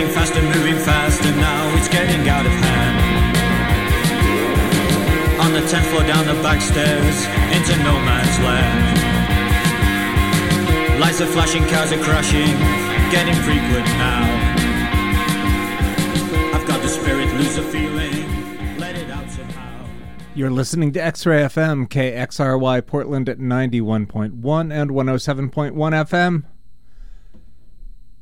getting faster, moving faster now, it's getting out of hand. On the 10th floor down the back stairs, into no man's land. Lights are flashing, cars are crashing, getting frequent now. I've got the spirit, lose the feeling, let it out somehow. You're listening to X Ray FM, KXRY Portland at 91.1 and 107.1 FM.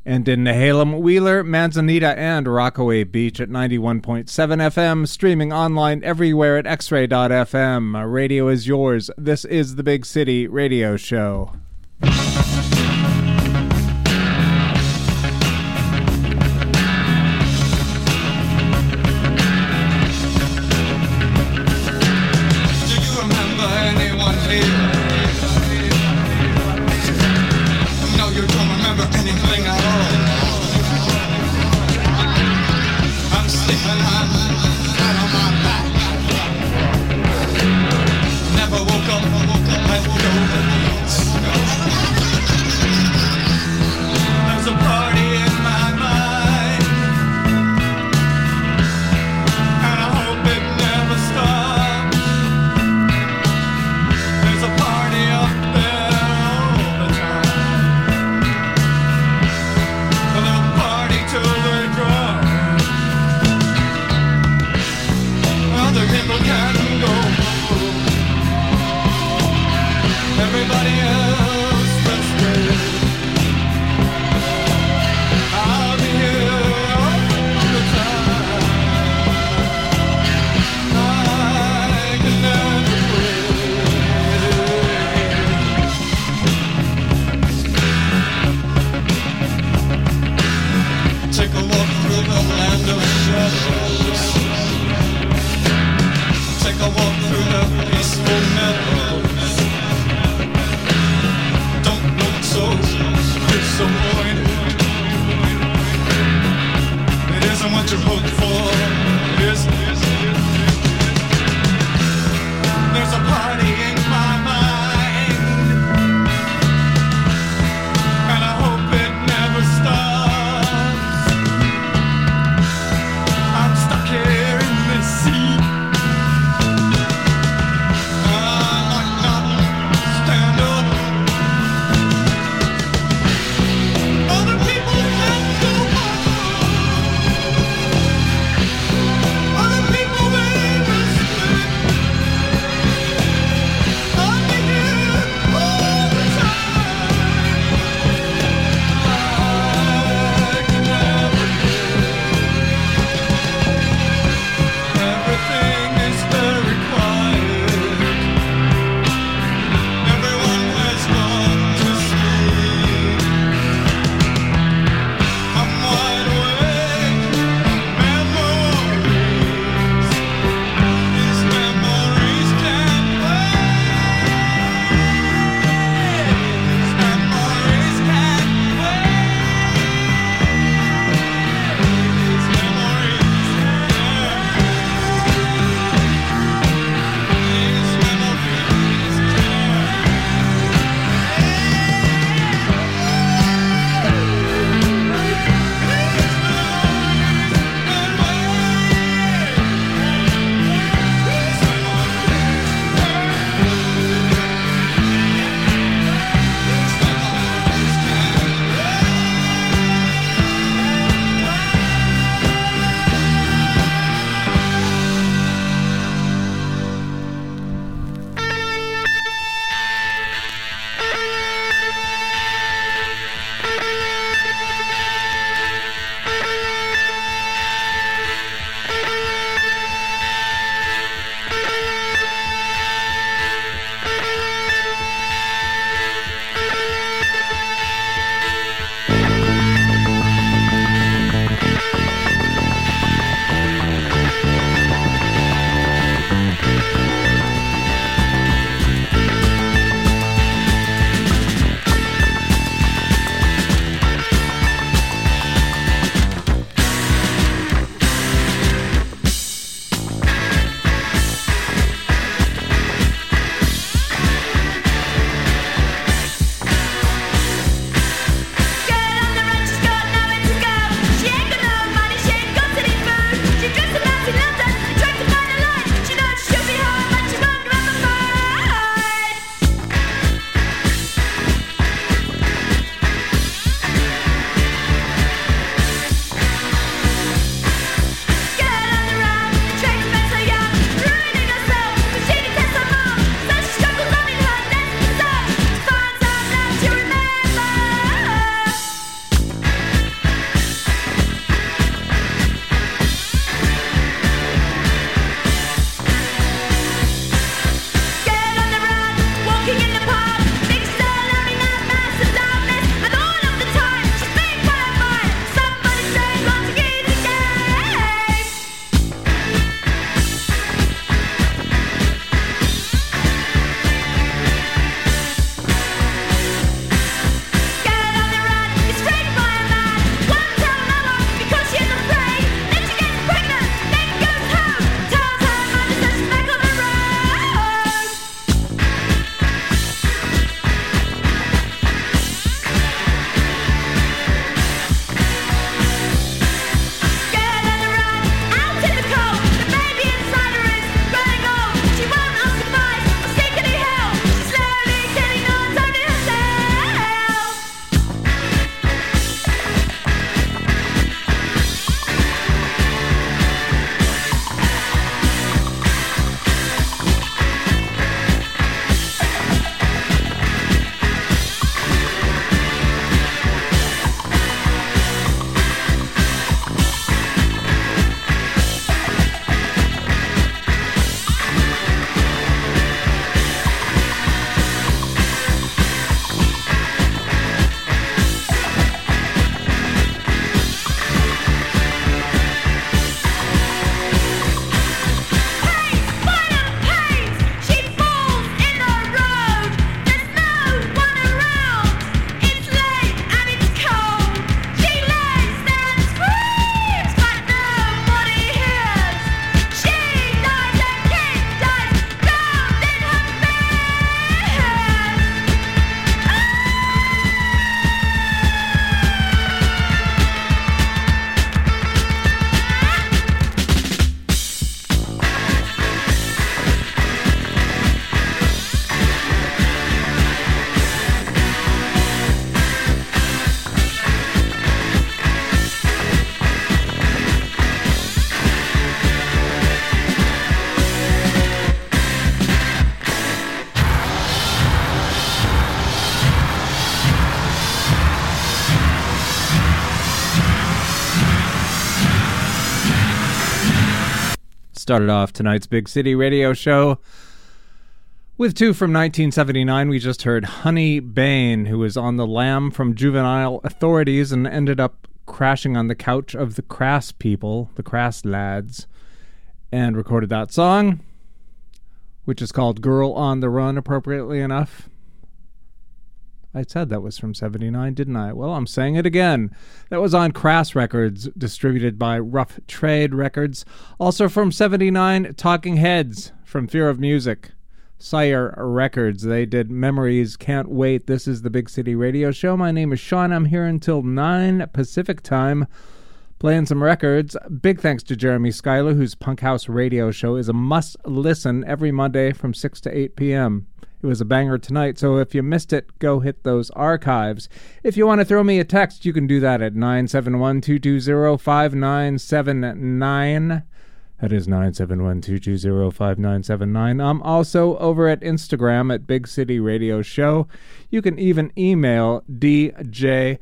And in Nehalem, Wheeler, Manzanita, and Rockaway Beach at 91.7 FM, streaming online everywhere at xray.fm. Radio is yours. This is the Big City Radio Show. Started off tonight's Big City Radio Show with two from 1979. We just heard Honey Bane, who was on the lam from juvenile authorities and ended up crashing on the couch of the Crass people, the Crass lads, and recorded that song, which is called Girl on the Run, appropriately enough. I said that was from 79, didn't I? Well, I'm saying it again. That was on Crass Records, distributed by Rough Trade Records. Also from 79, Talking Heads from Fear of Music. Sire Records. They did Memories Can't Wait. This is the Big City Radio Show. My name is Sean. I'm here until 9 Pacific Time playing some records. Big thanks to Jeremy Schuyler, whose Punk House Radio Show is a must listen every Monday from 6 to 8 p.m. It was a banger tonight, so if you missed it, go hit those archives. If you want to throw me a text, you can do that at 971 220 5979. That is 971 220 5979. I'm also over at Instagram at Big City Radio Show. You can even email DJ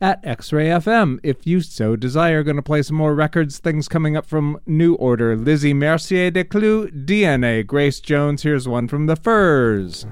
at X-Ray FM if you so desire. Going to play some more records. Things coming up from New Order. Lizzy Mercier-Descoulx, DNA. Grace Jones. Here's one from the Furs.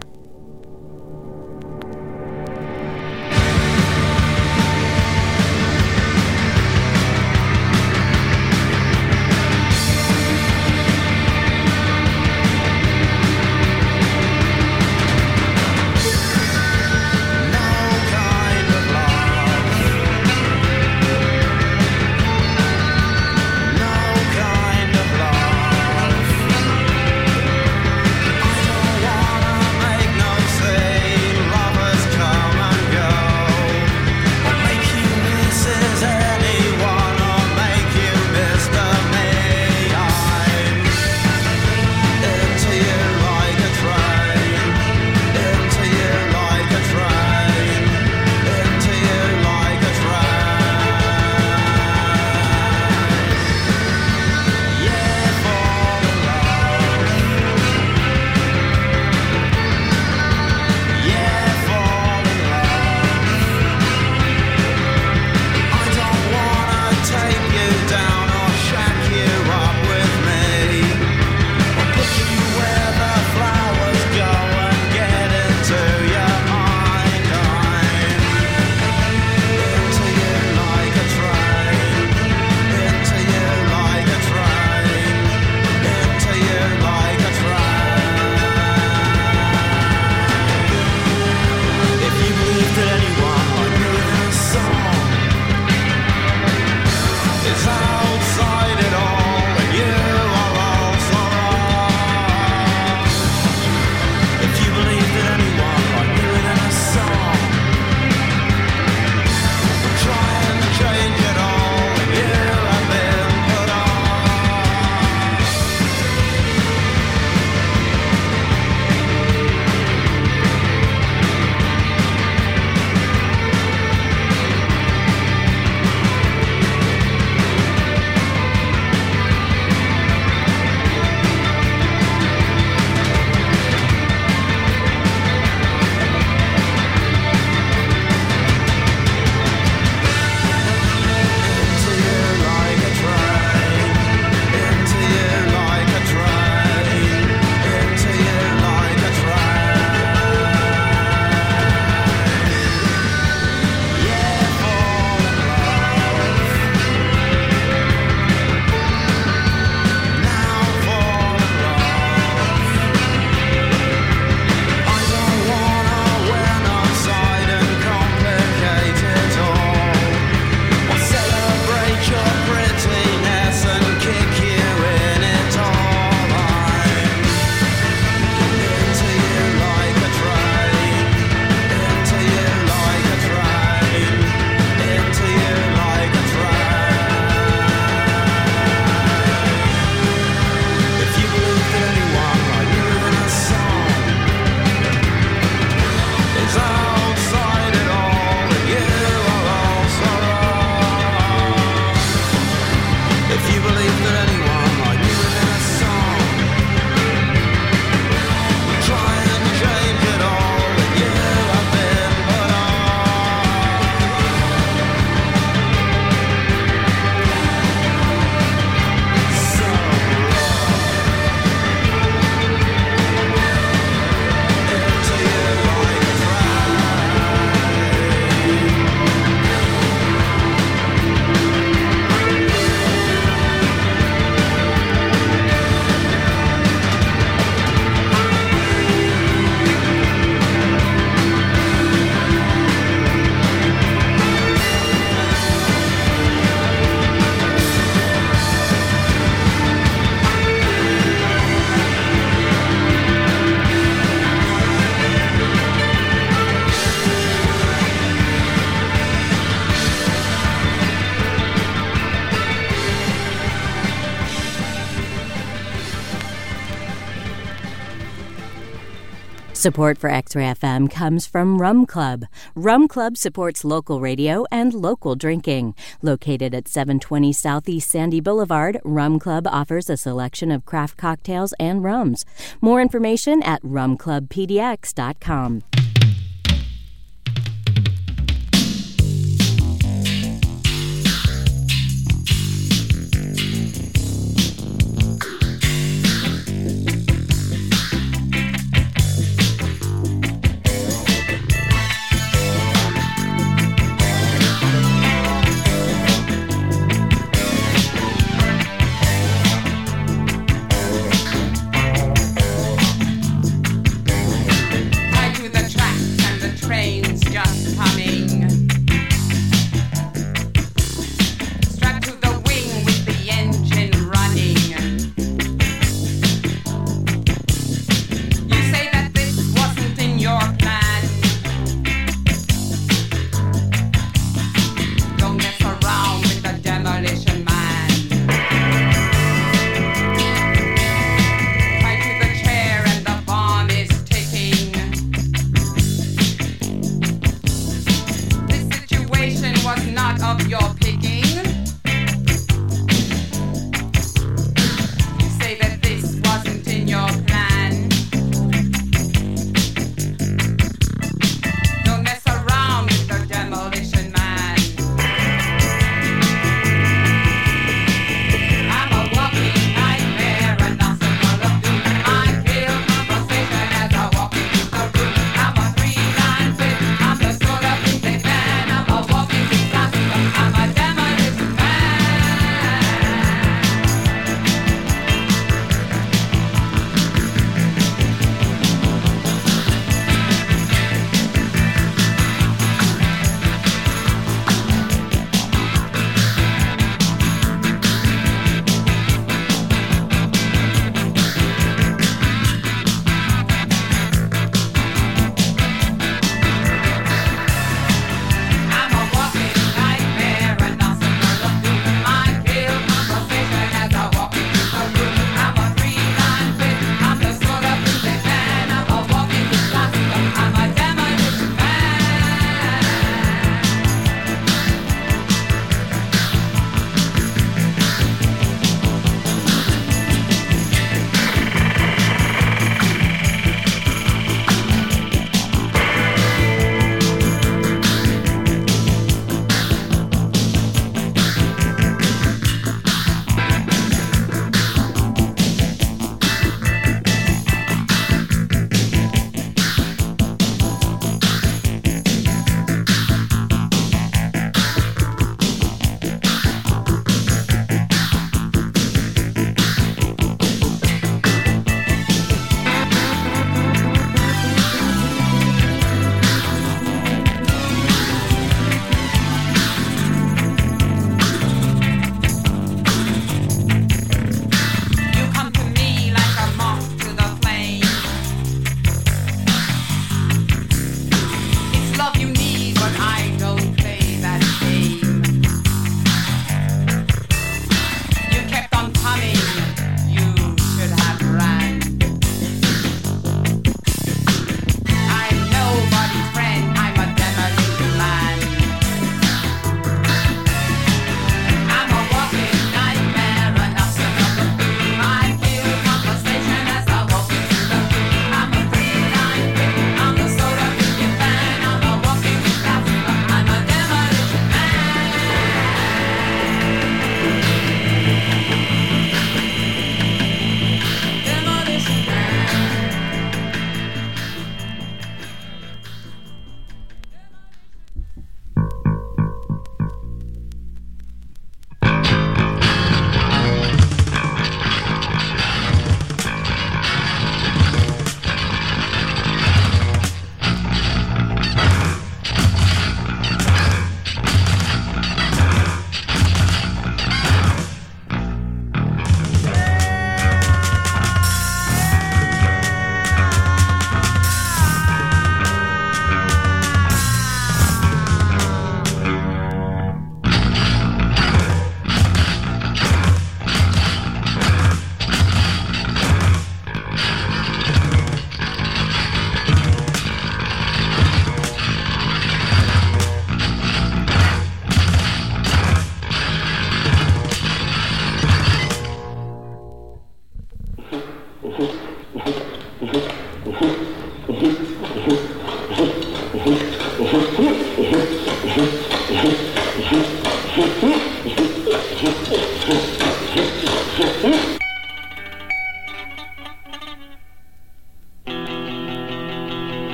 Support for X Ray FM comes from Rum Club. Rum Club supports local radio and local drinking. Located at 720 Southeast Sandy Boulevard, Rum Club offers a selection of craft cocktails and rums. More information at rumclubpdx.com.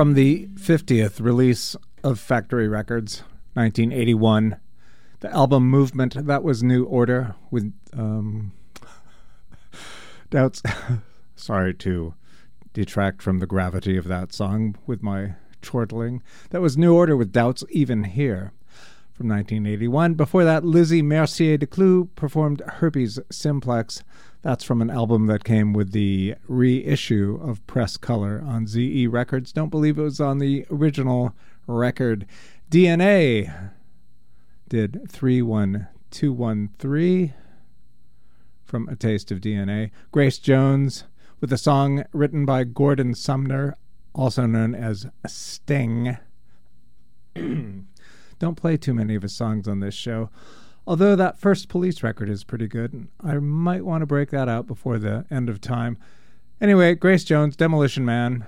From the 50th release of Factory Records, 1981, the album Movement, that was New Order with um, doubts. Sorry to detract from the gravity of that song with my chortling. That was New Order with Doubts Even Here from 1981. Before that, Lizzy Mercier-Descoulx performed Herpes Simplex. That's from an album that came with the reissue of Press Color on ZE Records. Don't believe it was on the original record. DNA did 31213 from A Taste of DNA. Grace Jones with a song written by Gordon Sumner, also known as Sting. Don't play too many of his songs on this show. Although that first police record is pretty good, I might want to break that out before the end of time. Anyway, Grace Jones, Demolition Man,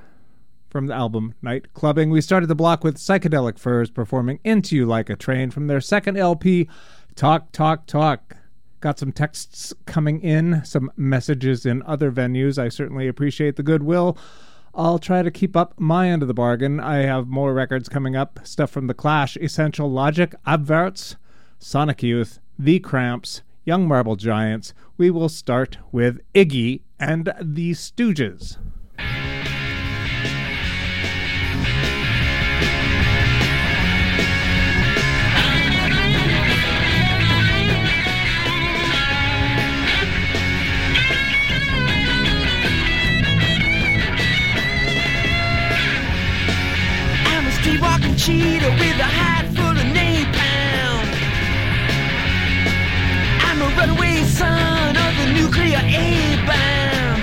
from the album Night Clubbing. We started the block with Psychedelic Furs performing Into You Like a Train from their second LP, Talk, Talk, Talk. Got some texts coming in, some messages in other venues. I certainly appreciate the goodwill. I'll try to keep up my end of the bargain. I have more records coming up stuff from The Clash, Essential Logic, Abwärts, Sonic Youth, The Cramps, Young Marble Giants. We will start with Iggy and the Stooges. Cheetah with a nuclear A-bomb.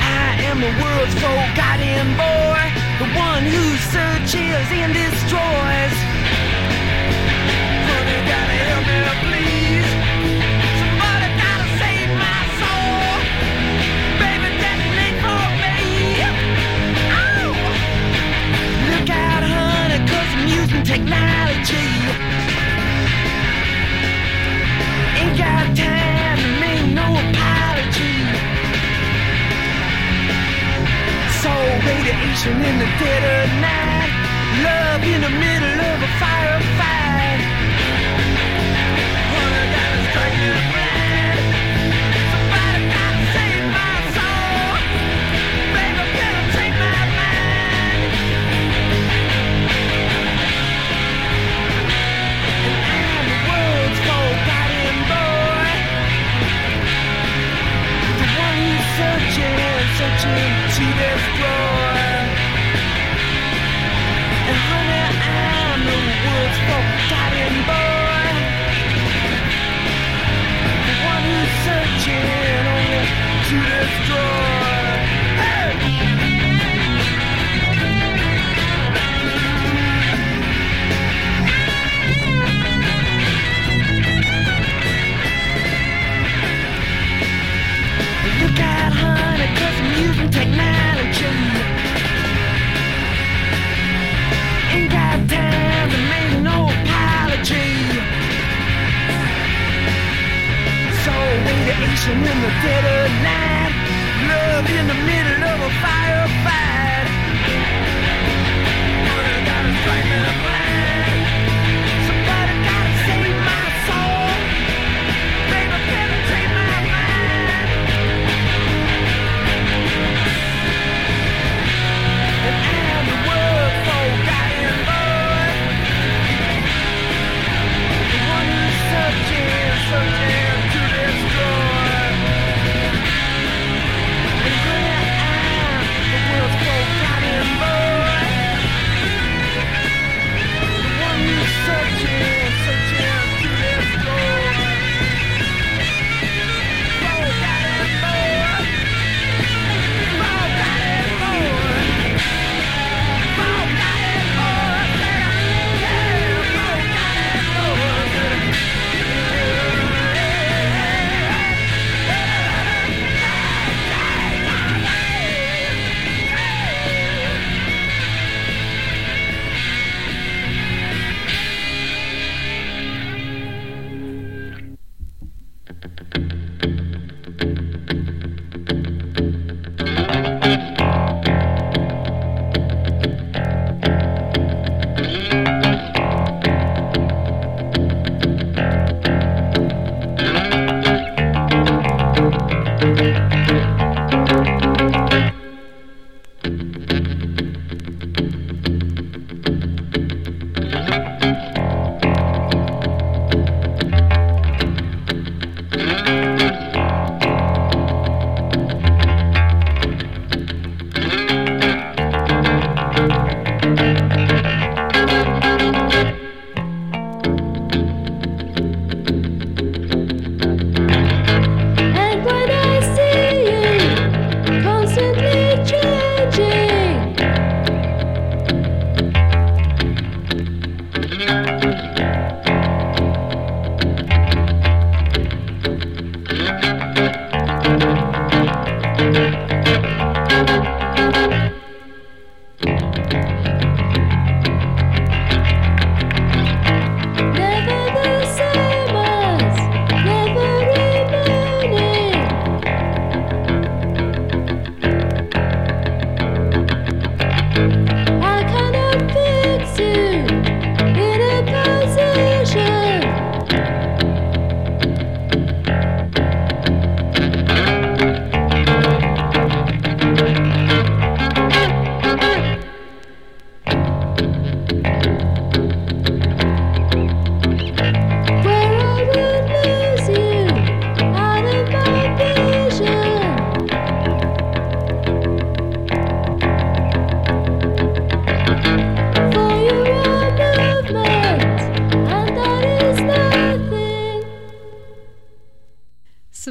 I am the world's forgotten boy, the one who searches and destroys. Honey, gotta help me, please. Somebody gotta save my soul. Baby, for me. Ow! Look out, I'm using technology. Radiation in the dead of night. Love in the middle of a firefight.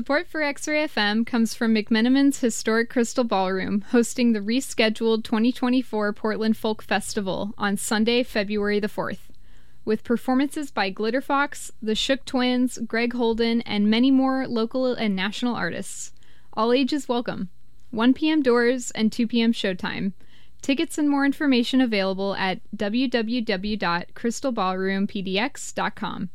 Support for X Ray FM comes from McMenamin's Historic Crystal Ballroom, hosting the rescheduled 2024 Portland Folk Festival on Sunday, February the 4th. With performances by Glitterfox, the Shook Twins, Greg Holden, and many more local and national artists. All ages welcome. 1 p.m. doors and 2 p.m. showtime. Tickets and more information available at www.crystalballroompdx.com.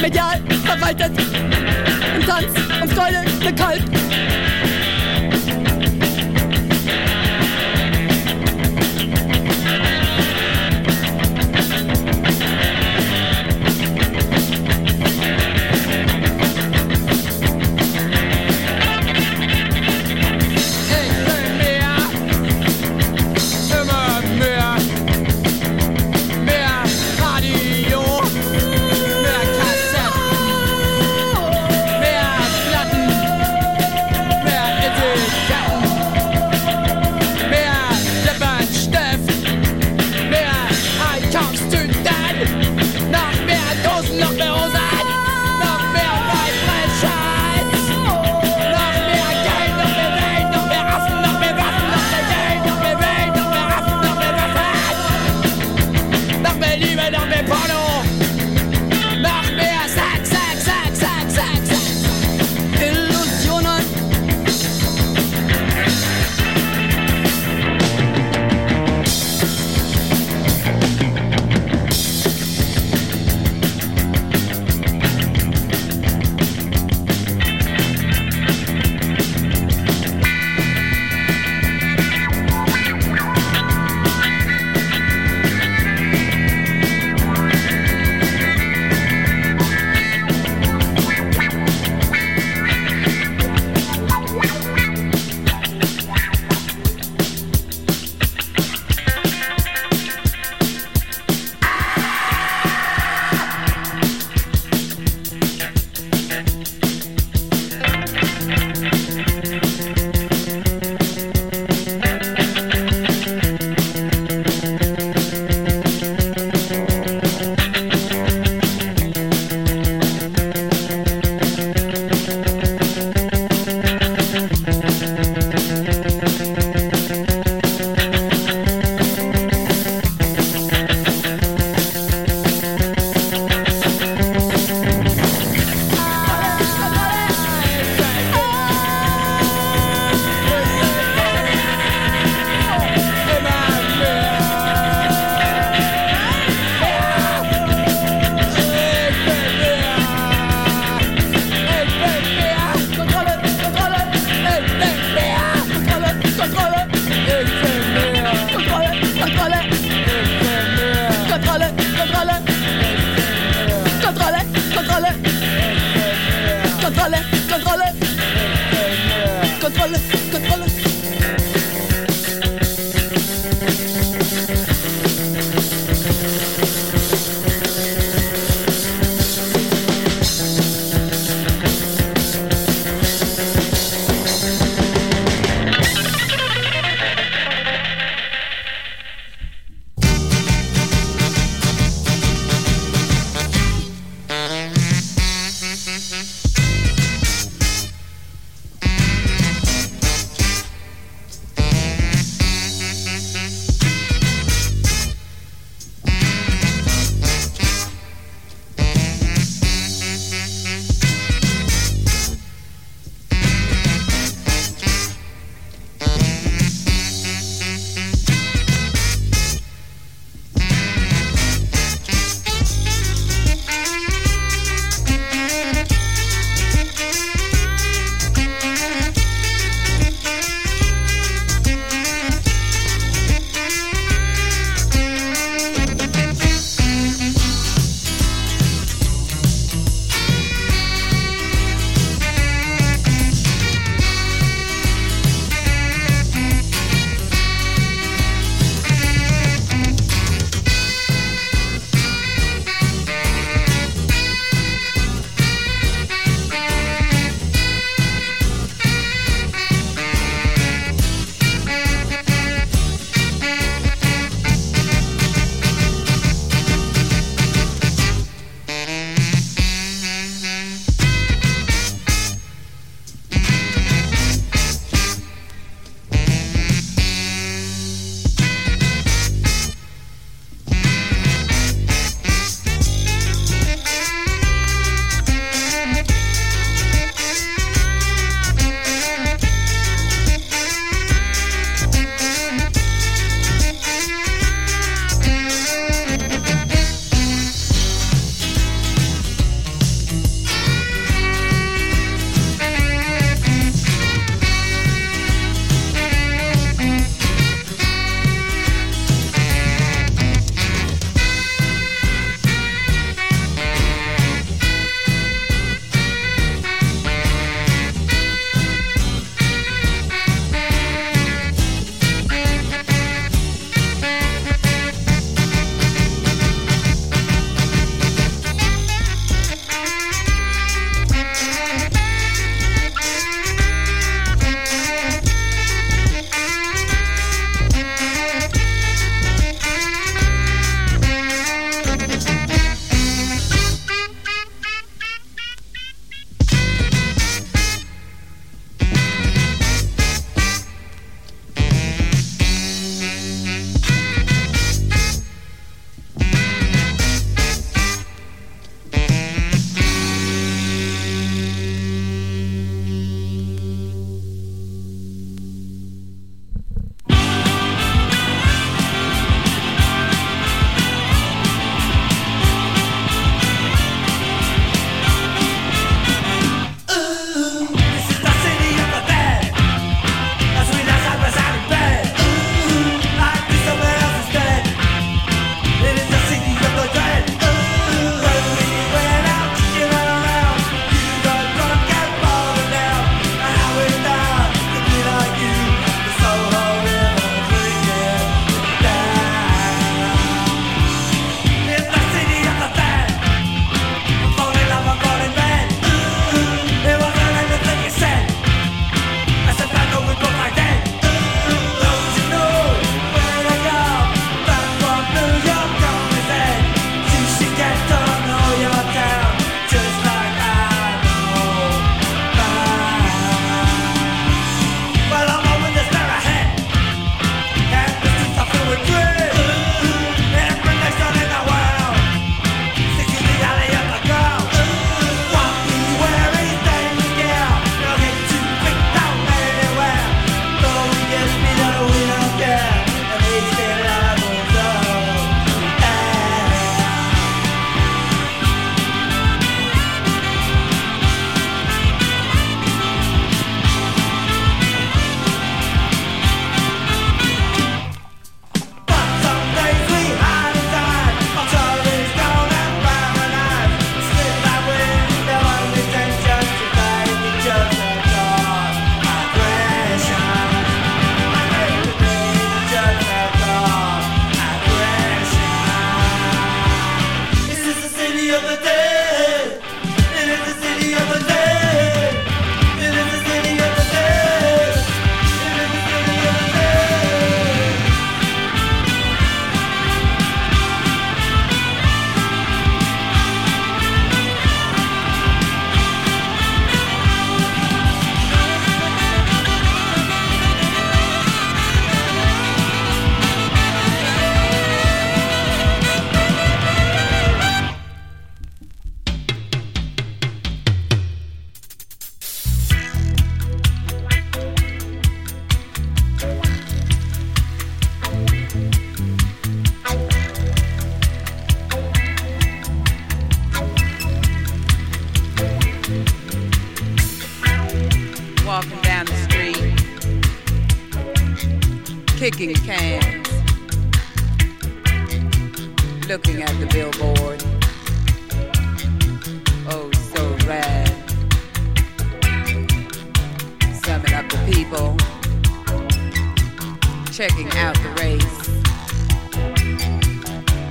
medial verwaltet. Im Tanz ums goldene Kalb.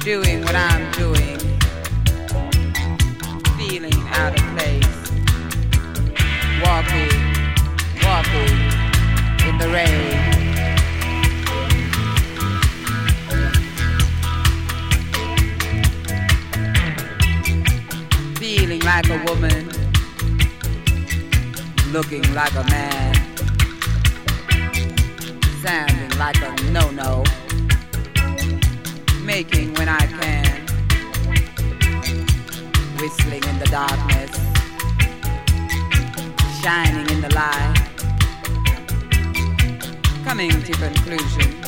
Doing what I'm doing, feeling out of place, walking, walking in the rain. Feeling like a woman, looking like a man, sounding like a no-no, making shining in the light, coming to conclusion.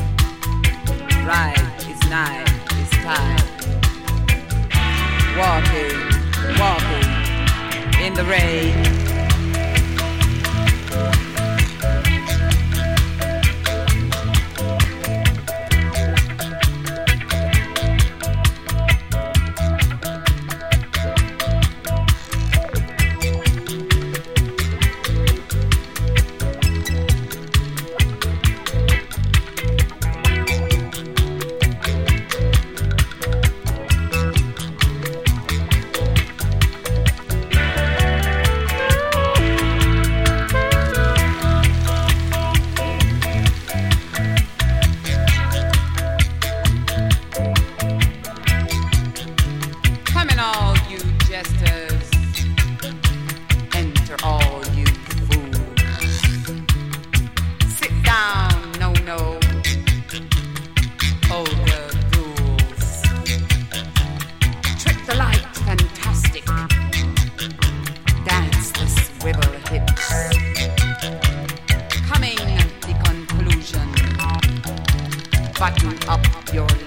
Right is night is time. Walking, walking in the rain. Button up your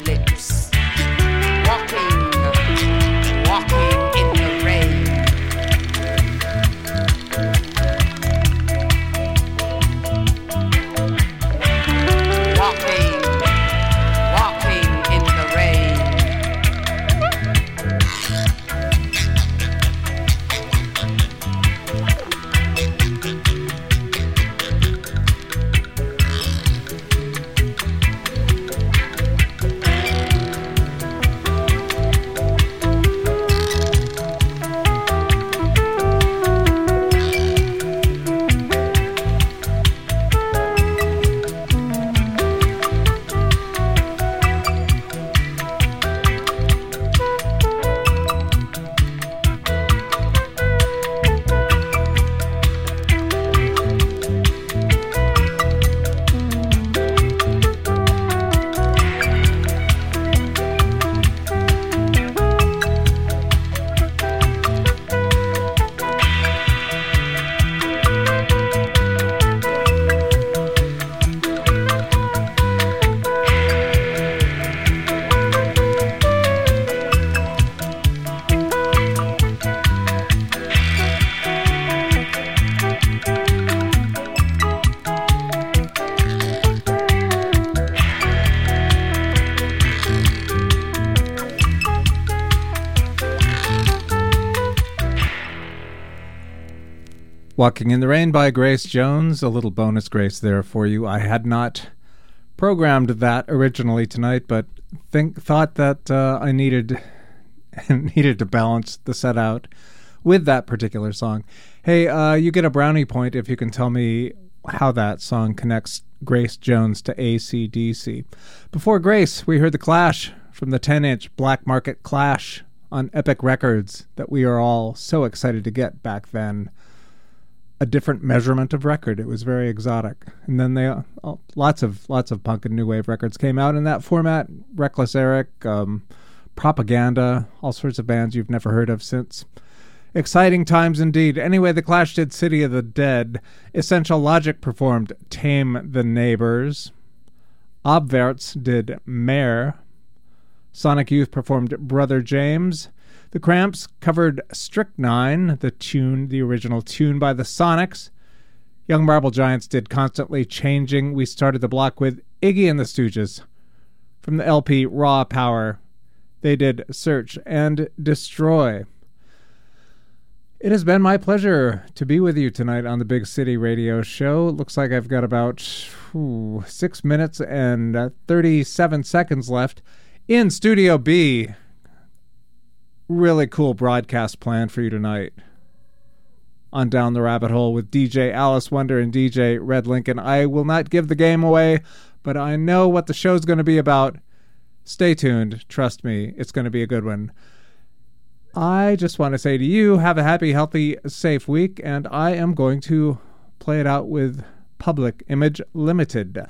Walking in the Rain by Grace Jones. A little bonus grace there for you. I had not programmed that originally tonight, but think thought that uh, I needed needed to balance the set out with that particular song. Hey, uh, you get a brownie point if you can tell me how that song connects Grace Jones to AC/DC. Before Grace, we heard The Clash from the 10 inch Black Market Clash on Epic Records that we are all so excited to get back then. A different measurement of record. It was very exotic. And then they uh, lots of lots of punk and new wave records came out in that format. Reckless Eric, um, Propaganda, all sorts of bands you've never heard of since. Exciting times indeed. Anyway, The Clash did City of the Dead. Essential Logic performed Tame the Neighbors. Abwaerts did Mehr. Sonic Youth performed Brother James. The Cramps covered Strychnine, the tune, the original tune by the Sonics. Young Marble Giants did Constantly Changing. We started the block with Iggy and the Stooges. From the LP Raw Power, they did Search and Destroy. It has been my pleasure to be with you tonight on the Big City Radio Show. Looks like I've got about ooh, six minutes and uh, 37 seconds left in Studio B. Really cool broadcast plan for you tonight on Down the Rabbit Hole with DJ Alice Wonder and DJ Red Lincoln. I will not give the game away, but I know what the show's going to be about. Stay tuned. Trust me, it's going to be a good one. I just want to say to you, have a happy, healthy, safe week, and I am going to play it out with Public Image Limited.